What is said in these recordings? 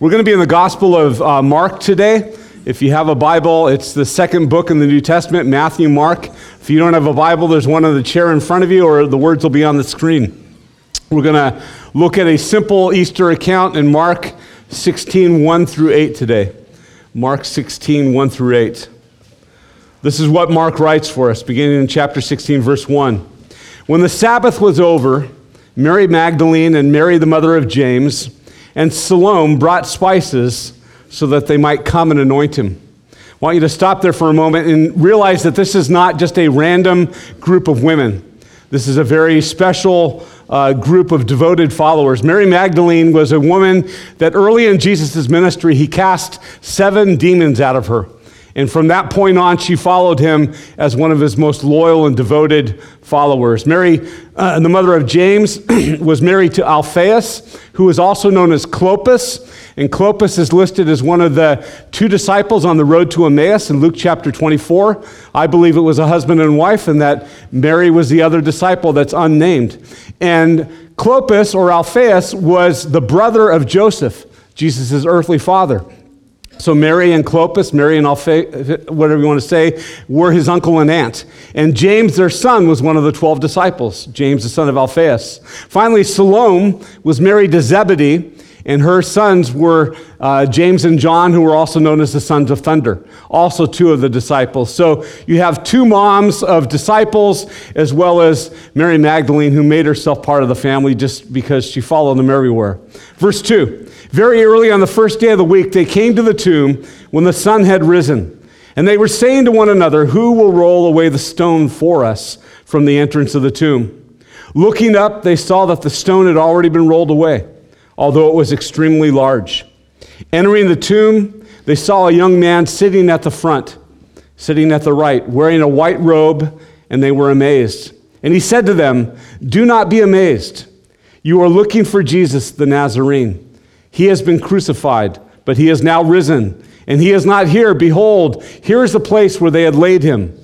We're going to be in the Gospel of uh, Mark today. If you have a Bible, it's the second book in the New Testament Matthew, Mark. If you don't have a Bible, there's one on the chair in front of you, or the words will be on the screen. We're going to look at a simple Easter account in Mark 16, 1 through 8 today. Mark 16, 1 through 8. This is what Mark writes for us, beginning in chapter 16, verse 1. When the Sabbath was over, Mary Magdalene and Mary, the mother of James, and Salome brought spices so that they might come and anoint him. I want you to stop there for a moment and realize that this is not just a random group of women. This is a very special uh, group of devoted followers. Mary Magdalene was a woman that early in Jesus' ministry, he cast seven demons out of her. And from that point on, she followed him as one of his most loyal and devoted followers. Mary, uh, the mother of James, was married to Alphaeus, who is also known as Clopas. And Clopas is listed as one of the two disciples on the road to Emmaus in Luke chapter 24. I believe it was a husband and wife, and that Mary was the other disciple that's unnamed. And Clopas or Alphaeus was the brother of Joseph, Jesus' earthly father. So Mary and Clopas, Mary and Alpha, whatever you want to say, were his uncle and aunt. And James, their son, was one of the 12 disciples, James, the son of Alphaeus. Finally, Salome was married to Zebedee, and her sons were uh, James and John, who were also known as the sons of thunder, also two of the disciples. So you have two moms of disciples, as well as Mary Magdalene, who made herself part of the family just because she followed them everywhere. Verse 2 very early on the first day of the week, they came to the tomb when the sun had risen. And they were saying to one another, Who will roll away the stone for us from the entrance of the tomb? Looking up, they saw that the stone had already been rolled away, although it was extremely large. Entering the tomb, they saw a young man sitting at the front, sitting at the right, wearing a white robe, and they were amazed. And he said to them, Do not be amazed. You are looking for Jesus the Nazarene. He has been crucified, but he is now risen. And he is not here. Behold, here is the place where they had laid him.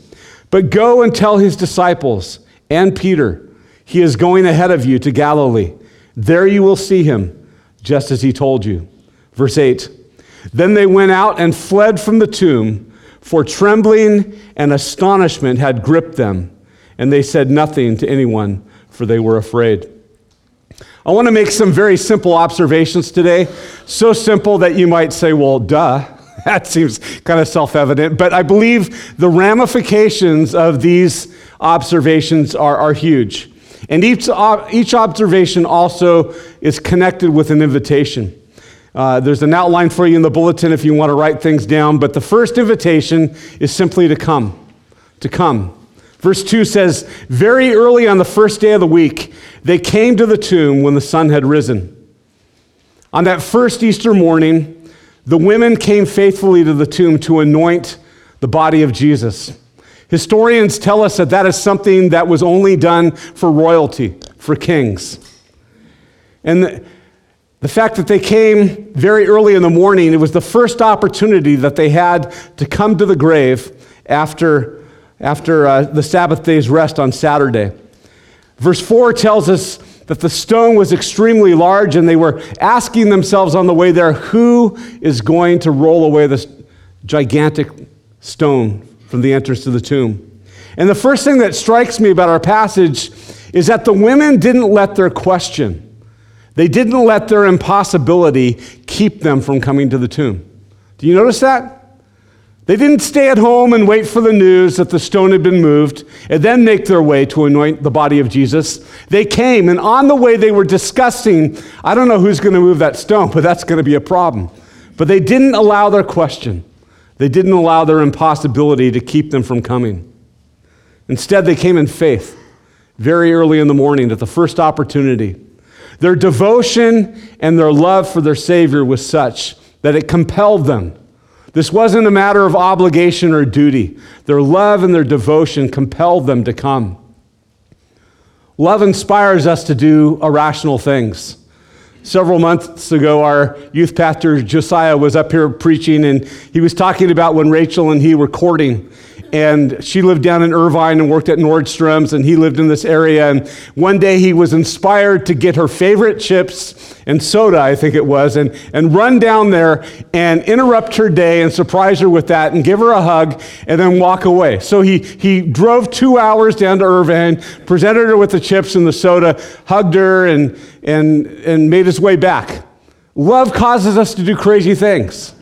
But go and tell his disciples and Peter, he is going ahead of you to Galilee. There you will see him, just as he told you. Verse 8 Then they went out and fled from the tomb, for trembling and astonishment had gripped them. And they said nothing to anyone, for they were afraid. I want to make some very simple observations today. So simple that you might say, well, duh. That seems kind of self evident. But I believe the ramifications of these observations are, are huge. And each, each observation also is connected with an invitation. Uh, there's an outline for you in the bulletin if you want to write things down. But the first invitation is simply to come. To come. Verse 2 says, Very early on the first day of the week, they came to the tomb when the sun had risen. On that first Easter morning, the women came faithfully to the tomb to anoint the body of Jesus. Historians tell us that that is something that was only done for royalty, for kings. And the, the fact that they came very early in the morning, it was the first opportunity that they had to come to the grave after after uh, the Sabbath day's rest on Saturday. Verse 4 tells us that the stone was extremely large, and they were asking themselves on the way there, who is going to roll away this gigantic stone from the entrance to the tomb? And the first thing that strikes me about our passage is that the women didn't let their question, they didn't let their impossibility keep them from coming to the tomb. Do you notice that? They didn't stay at home and wait for the news that the stone had been moved and then make their way to anoint the body of Jesus. They came, and on the way, they were discussing I don't know who's going to move that stone, but that's going to be a problem. But they didn't allow their question, they didn't allow their impossibility to keep them from coming. Instead, they came in faith very early in the morning at the first opportunity. Their devotion and their love for their Savior was such that it compelled them this wasn't a matter of obligation or duty. Their love and their devotion compelled them to come. Love inspires us to do irrational things. Several months ago, our youth pastor Josiah was up here preaching, and he was talking about when Rachel and he were courting. And she lived down in Irvine and worked at Nordstrom's, and he lived in this area. And one day he was inspired to get her favorite chips and soda, I think it was, and, and run down there and interrupt her day and surprise her with that and give her a hug and then walk away. So he, he drove two hours down to Irvine, presented her with the chips and the soda, hugged her, and, and, and made his way back. Love causes us to do crazy things.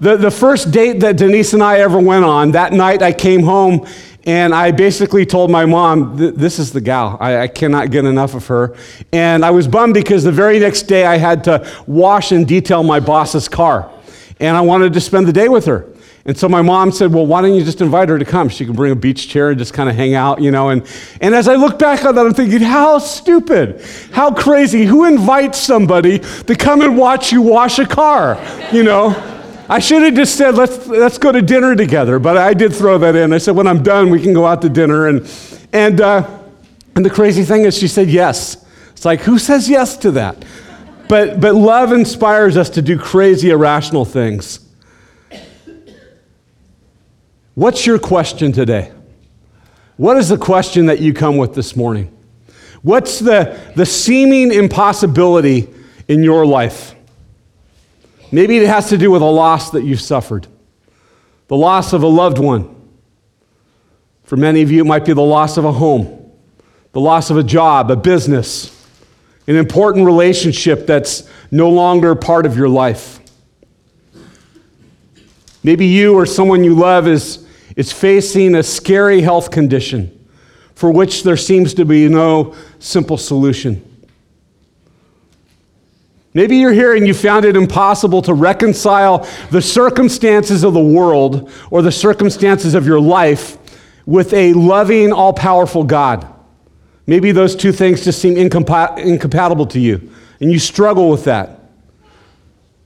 The, the first date that Denise and I ever went on, that night I came home and I basically told my mom, This is the gal. I, I, cannot get enough of her. And I was bummed because the very next day I had to wash and detail my boss's car. And I wanted to spend the day with her. And so my mom said, Well, why don't you just invite her to come? She can bring a beach chair and just kind of hang out, you know. And, and as I look back on that, I'm thinking, How stupid, how crazy. Who invites somebody to come and watch you wash a car, you know? I should have just said, let's, let's go to dinner together, but I did throw that in. I said, when I'm done, we can go out to dinner. And, and, uh, and the crazy thing is, she said yes. It's like, who says yes to that? But, but love inspires us to do crazy, irrational things. What's your question today? What is the question that you come with this morning? What's the, the seeming impossibility in your life? Maybe it has to do with a loss that you've suffered, the loss of a loved one. For many of you, it might be the loss of a home, the loss of a job, a business, an important relationship that's no longer part of your life. Maybe you or someone you love is, is facing a scary health condition for which there seems to be no simple solution. Maybe you're here and you found it impossible to reconcile the circumstances of the world or the circumstances of your life with a loving, all powerful God. Maybe those two things just seem incompa- incompatible to you, and you struggle with that.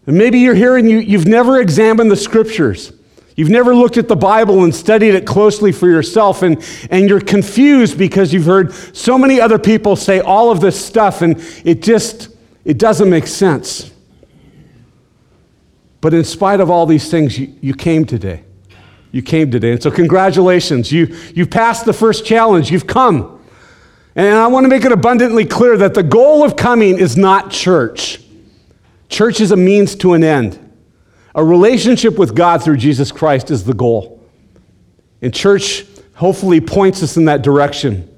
And maybe you're here and you, you've never examined the scriptures. You've never looked at the Bible and studied it closely for yourself, and, and you're confused because you've heard so many other people say all of this stuff, and it just it doesn't make sense. But in spite of all these things, you, you came today. You came today. And so, congratulations. You, you passed the first challenge. You've come. And I want to make it abundantly clear that the goal of coming is not church. Church is a means to an end. A relationship with God through Jesus Christ is the goal. And church hopefully points us in that direction.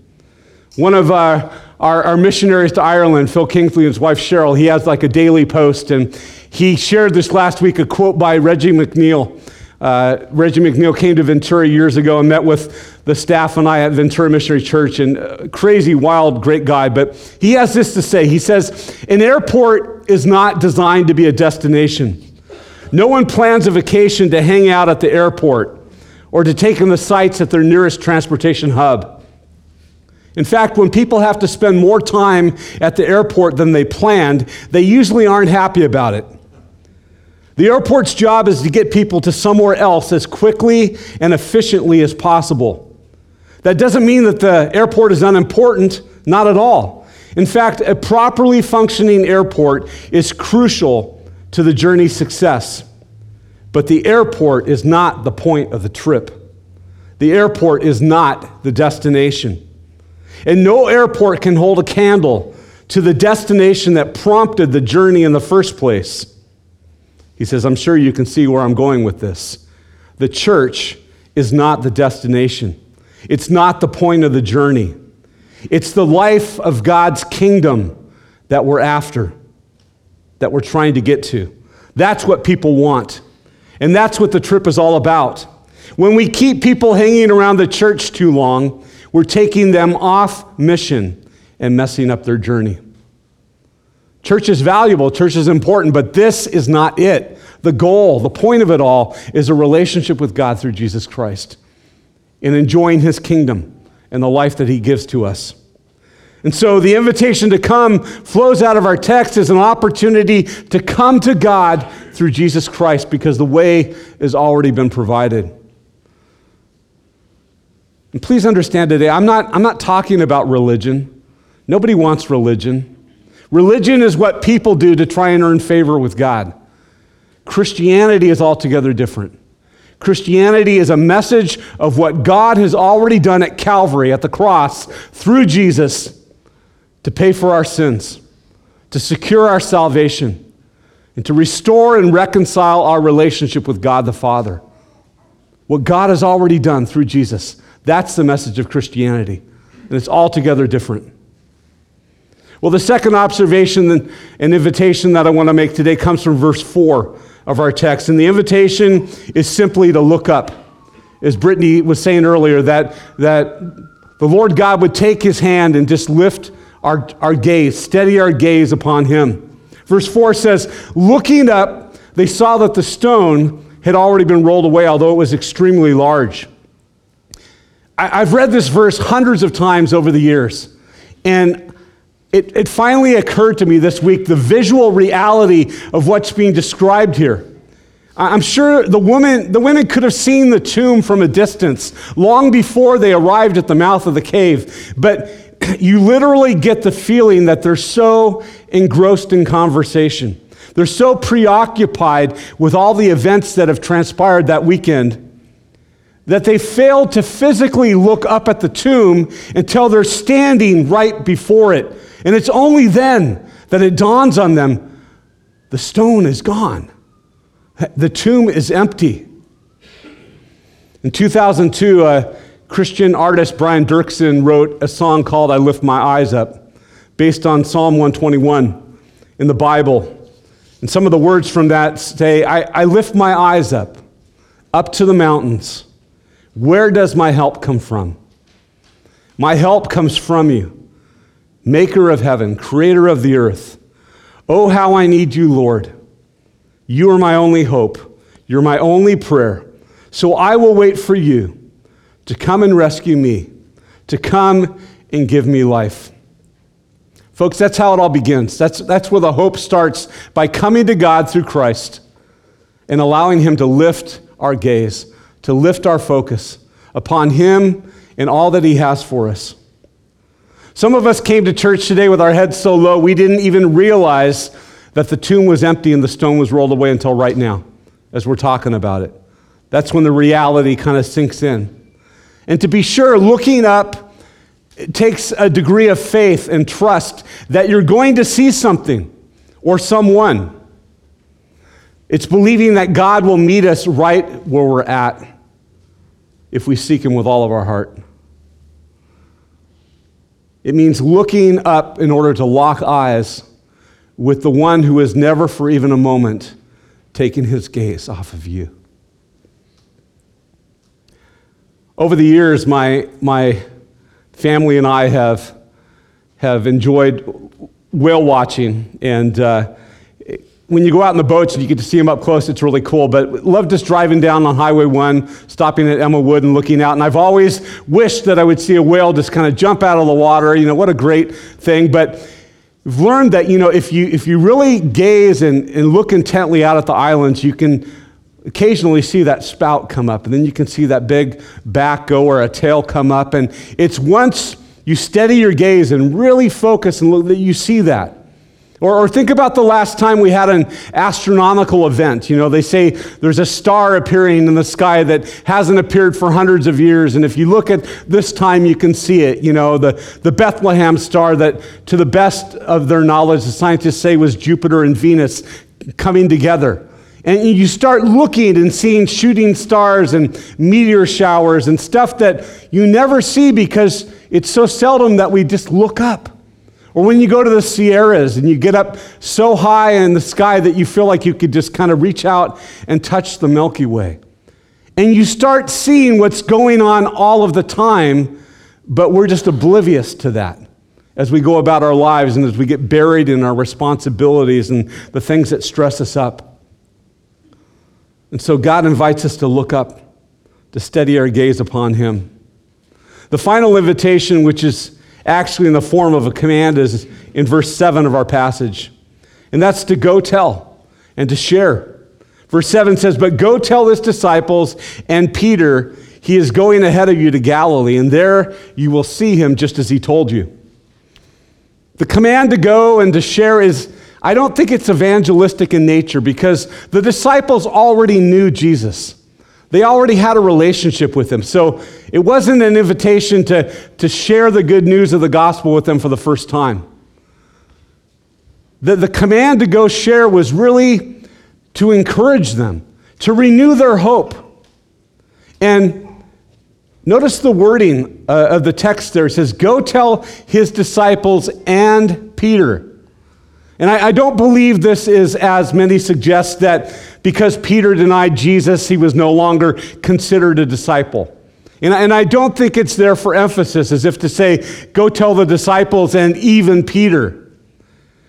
One of our, our, our, missionaries to Ireland, Phil Kingsley and his wife Cheryl, he has like a daily post, and he shared this last week a quote by Reggie McNeal. Uh, Reggie McNeal came to Ventura years ago and met with the staff and I at Ventura Missionary Church, and uh, crazy, wild, great guy. But he has this to say He says, An airport is not designed to be a destination. No one plans a vacation to hang out at the airport or to take in the sights at their nearest transportation hub. In fact, when people have to spend more time at the airport than they planned, they usually aren't happy about it. The airport's job is to get people to somewhere else as quickly and efficiently as possible. That doesn't mean that the airport is unimportant, not at all. In fact, a properly functioning airport is crucial to the journey's success. But the airport is not the point of the trip. The airport is not the destination. And no airport can hold a candle to the destination that prompted the journey in the first place. He says, I'm sure you can see where I'm going with this. The church is not the destination, it's not the point of the journey. It's the life of God's kingdom that we're after, that we're trying to get to. That's what people want. And that's what the trip is all about. When we keep people hanging around the church too long, we're taking them off mission and messing up their journey. Church is valuable, church is important, but this is not it. The goal, the point of it all, is a relationship with God through Jesus Christ and enjoying his kingdom and the life that he gives to us. And so the invitation to come flows out of our text as an opportunity to come to God through Jesus Christ because the way has already been provided. And please understand today, I'm not, I'm not talking about religion. Nobody wants religion. Religion is what people do to try and earn favor with God. Christianity is altogether different. Christianity is a message of what God has already done at Calvary, at the cross, through Jesus to pay for our sins, to secure our salvation, and to restore and reconcile our relationship with God the Father. What God has already done through Jesus. That's the message of Christianity. And it's altogether different. Well, the second observation and invitation that I want to make today comes from verse 4 of our text. And the invitation is simply to look up. As Brittany was saying earlier, that, that the Lord God would take his hand and just lift our, our gaze, steady our gaze upon him. Verse 4 says, Looking up, they saw that the stone had already been rolled away, although it was extremely large. I, I've read this verse hundreds of times over the years. And it, it finally occurred to me this week the visual reality of what's being described here. I'm sure the woman, the women could have seen the tomb from a distance long before they arrived at the mouth of the cave, but you literally get the feeling that they're so engrossed in conversation. They're so preoccupied with all the events that have transpired that weekend that they failed to physically look up at the tomb until they're standing right before it and it's only then that it dawns on them the stone is gone, the tomb is empty. In 2002, a Christian artist, Brian Doerksen, wrote a song called I Lift My Eyes Up, based on Psalm 121 in the Bible. And some of the words from that say, I, I lift my eyes up, up to the mountains. Where does my help come from? My help comes from you maker of heaven, creator of the earth. Oh, how I need you, Lord. You are my only hope. You're my only prayer. So I will wait for you to come and rescue me, to come and give me life. Folks, that's how it all begins. That's, that's where the hope starts by coming to God through Christ and allowing Him to lift our gaze, to lift our focus upon Him and all that He has for us. Some of us came to church today with our heads so low we didn't even realize that the tomb was empty and the stone was rolled away until right now, as we're talking about it. That's when the reality kind of sinks in. And to be sure, looking up takes a degree of faith and trust that you're going to see something or someone. It's believing that God will meet us right where we're at if we seek Him with all of our heart. It means looking up in order to lock eyes with the one who has never for even a moment taken his gaze off of you. Over the years, my, my family and I have, have enjoyed whale watching, and uh, when you go out in the boats and you get to see them up close, it's really cool. But love just driving down on Highway 1, stopping at Emma Wood and looking out. And I've always wished that I would see a whale just kind of jump out of the water. You know, what a great thing. But I've learned that, you know, if you, if you really gaze and, and look intently out at the islands, you can occasionally see that spout come up. And then you can see that big back go or a tail come up. And it's once you steady your gaze and really focus and look that you see that. Or, or, think about the last time we had an astronomical event. You know, they say there's a star appearing in the sky that hasn't appeared for hundreds of years. And if you look at this time, you can see it. You know, the, the Bethlehem star that, to the best of their knowledge, the scientists say was Jupiter and Venus coming together. And you start looking and seeing shooting stars and meteor showers and stuff that you never see because it's so seldom that we just look up. Or when you go to the Sierras and you get up so high in the sky that you feel like you could just kind of reach out and touch the Milky Way. And you start seeing what's going on all of the time, but we're just oblivious to that as we go about our lives and as we get buried in our responsibilities and the things that stress us up. And so God invites us to look up, to steady our gaze upon Him. The final invitation, which is actually in the form of a command is in verse 7 of our passage. And that's to go tell and to share. Verse 7 says, But go tell his disciples and Peter, he is going ahead of you to Galilee, and there you will see him just as he told you. The command to go and to share is, I don't think it's evangelistic in nature because the disciples already knew Jesus. They already had a relationship with him. So it wasn't an invitation to, to share the good news of the gospel with them for the first time. The, the command to go share was really to encourage them, to renew their hope. And notice the wording uh, of the text there. It says, Go tell his disciples and Peter. And I, I, don't believe this is, as many suggest, that because Peter denied Jesus, he was no longer considered a disciple. And, I don't think it's there for emphasis, as if to say, go tell the disciples and even Peter.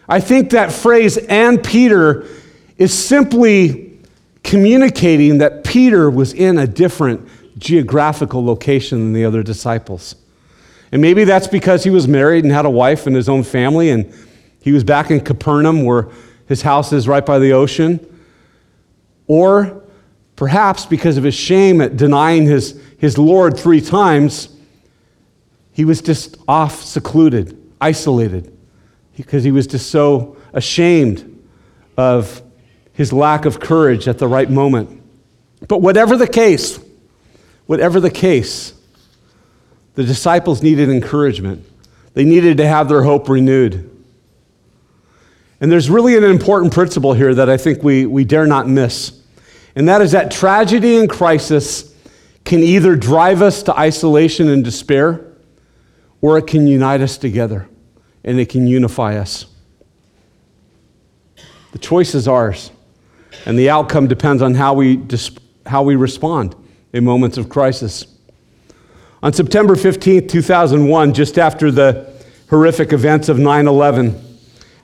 I think that phrase, and Peter, is simply communicating that Peter was in a different geographical location than the other disciples. And maybe that's because he was married and had a wife and his own family, and he was back in Capernaum, where his house is right by the ocean. Or perhaps because of his shame at denying his, his Lord three times, he was just off, secluded, isolated, because he was just so ashamed of his lack of courage at the right moment. But whatever the case, whatever the case, the disciples needed encouragement. They needed to have their hope renewed. And there's really an important principle here that I think we, we dare not miss. And that is that tragedy and crisis can either drive us to isolation and despair, or it can unite us together and it can unify us. The choice is ours, and the outcome depends on how we, dis- how we respond in moments of crisis. On September 15, 2001, just after the horrific events of 9 11,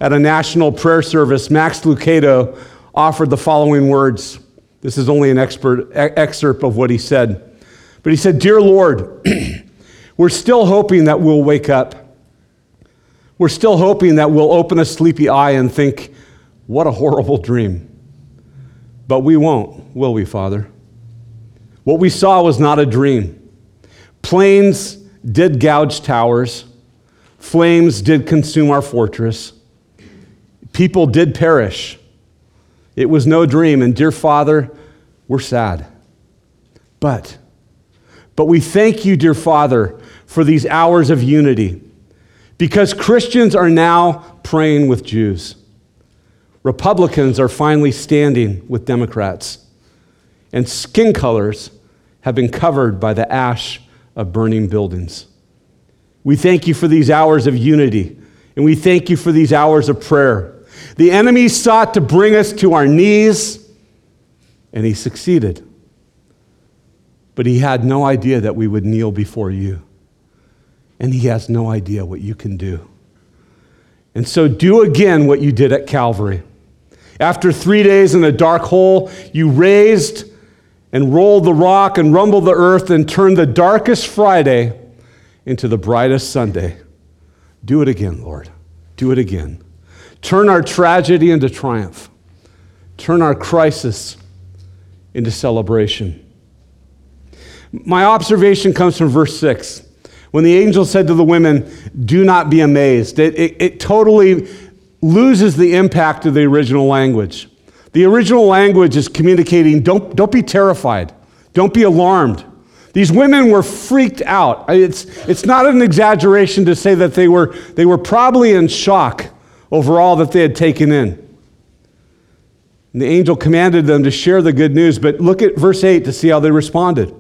at a national prayer service, Max Lucado offered the following words. This is only an expert, excerpt of what he said. But he said, Dear Lord, we're still hoping that we'll wake up. We're still hoping that we'll open a sleepy eye and think, what a horrible dream. But we won't, will we, Father? What we saw was not a dream. Planes did gouge towers, flames did consume our fortress. People did perish. It was no dream. And dear Father, we're sad. But, but we thank you, dear Father, for these hours of unity because Christians are now praying with Jews. Republicans are finally standing with Democrats. And skin colors have been covered by the ash of burning buildings. We thank you for these hours of unity, and we thank you for these hours of prayer. The enemy sought to bring us to our knees, and he succeeded. But he had no idea that we would kneel before you. And he has no idea what you can do. And so, do again what you did at Calvary. After three days in a dark hole, you raised and rolled the rock and rumbled the earth and turned the darkest Friday into the brightest Sunday. Do it again, Lord. Do it again. Turn our tragedy into triumph. Turn our crisis into celebration. My observation comes from verse 6. When the angel said to the women, Do not be amazed, it, it, it totally loses the impact of the original language. The original language is communicating don't, don't be terrified, don't be alarmed. These women were freaked out. It's, it's not an exaggeration to say that they were, they were probably in shock over all that they had taken in. And the angel commanded them to share the good news, but look at verse 8 to see how they responded.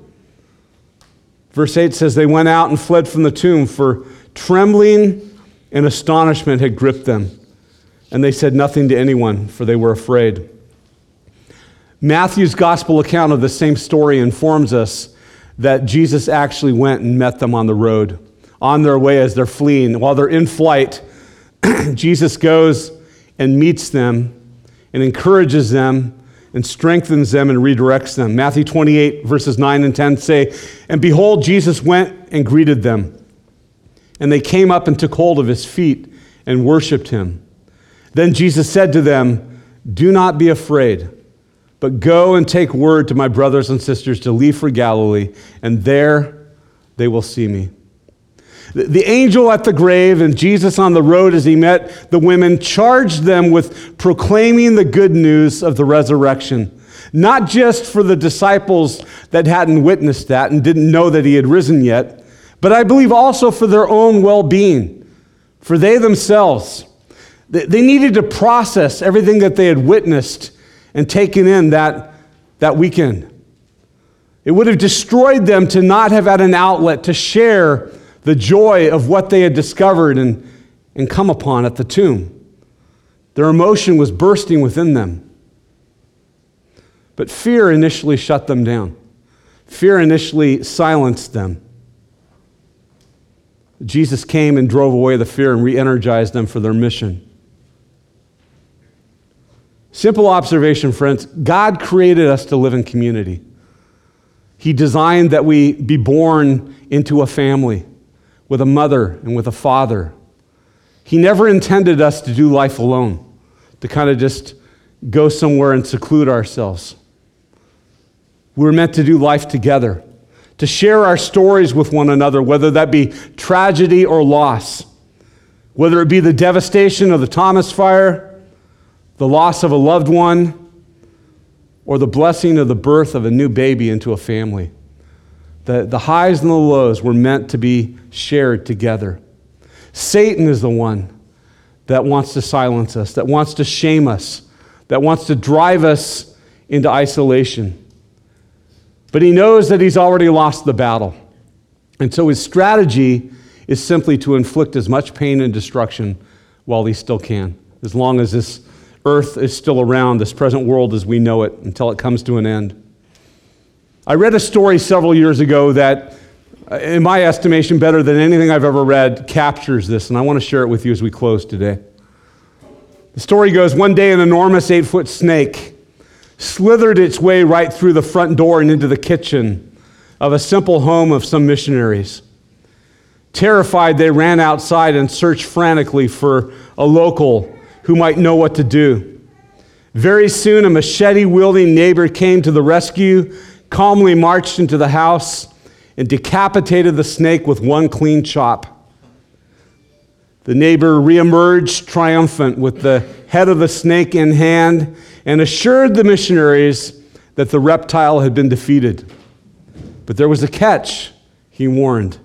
Verse 8 says, They went out and fled from the tomb, for trembling and astonishment had gripped them. And they said nothing to anyone, for they were afraid. Matthew's gospel account of the same story informs us that Jesus actually went and met them on the road, on their way as they're fleeing. While they're in flight, Jesus goes and meets them and encourages them and strengthens them and redirects them. Matthew 28, verses 9 and 10 say, And behold, Jesus went and greeted them. And they came up and took hold of his feet and worshiped him. Then Jesus said to them, Do not be afraid, but go and take word to my brothers and sisters to leave for Galilee, and there they will see me. The angel at the grave and Jesus on the road as he met the women charged them with proclaiming the good news of the resurrection. Not just for the disciples that hadn't witnessed that and didn't know that he had risen yet, but I believe also for their own well being, for they themselves. They needed to process everything that they had witnessed and taken in that, that weekend. It would have destroyed them to not have had an outlet to share the joy of what they had discovered and, and come upon at the tomb. Their emotion was bursting within them. But fear initially shut them down, fear initially silenced them. Jesus came and drove away the fear and re energized them for their mission. Simple observation, friends God created us to live in community. He designed that we be born into a family with a mother and with a father. He never intended us to do life alone, to kind of just go somewhere and seclude ourselves. We were meant to do life together, to share our stories with one another, whether that be tragedy or loss, whether it be the devastation of the Thomas fire, the loss of a loved one, or the blessing of the birth of a new baby into a family. The, the highs and the lows were meant to be shared together. Satan is the one that wants to silence us, that wants to shame us, that wants to drive us into isolation. But he knows that he's already lost the battle. And so his strategy is simply to inflict as much pain and destruction while he still can, as long as this earth is still around, this present world as we know it, until it comes to an end. I read a story several years ago that, uh, in my estimation, better than anything I've ever read, captures this, and I want to share it with you as we close today. The story goes one day, an enormous eight foot snake slithered its way right through the front door and into the kitchen of a simple home of some missionaries. Terrified, they ran outside and searched frantically for a local who might know what to do. Very soon, a machete wielding neighbor came to the rescue, calmly marched into the house, and decapitated the snake with one clean chop. The neighbor reemerged triumphant with the head of the snake in hand and assured the missionaries that the reptile had been defeated. But there was a catch, he warned.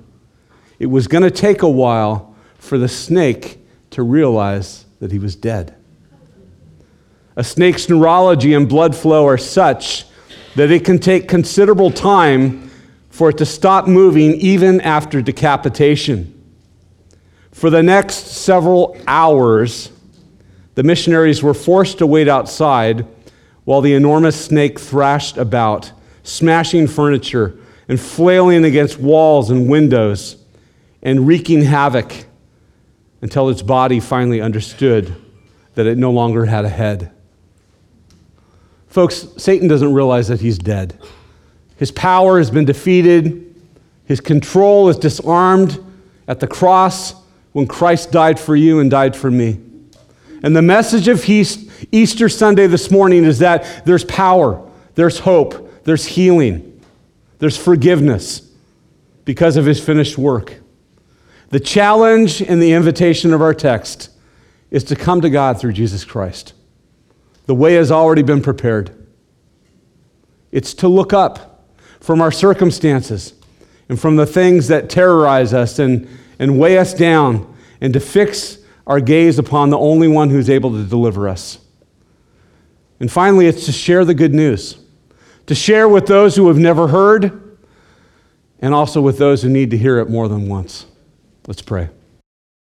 It was going to take a while for the snake to realize that he was dead. A snake's neurology and blood flow are such that it can take considerable time for it to stop moving even after decapitation. For the next several hours, the missionaries were forced to wait outside while the enormous snake thrashed about, smashing furniture and flailing against walls and windows and wreaking havoc until its body finally understood that it no longer had a head. Folks, Satan doesn't realize that he's dead. His power has been defeated, his control is disarmed at the cross when Christ died for you and died for me. And the message of Easter Sunday this morning is that there's power, there's hope, there's healing, there's forgiveness because of his finished work. The challenge and the invitation of our text is to come to God through Jesus Christ. The way has already been prepared. It's to look up from our circumstances and from the things that terrorize us and, and weigh us down and to fix our gaze upon the only one who's able to deliver us. And finally, it's to share the good news, to share with those who have never heard, and also with those who need to hear it more than once. Let's pray.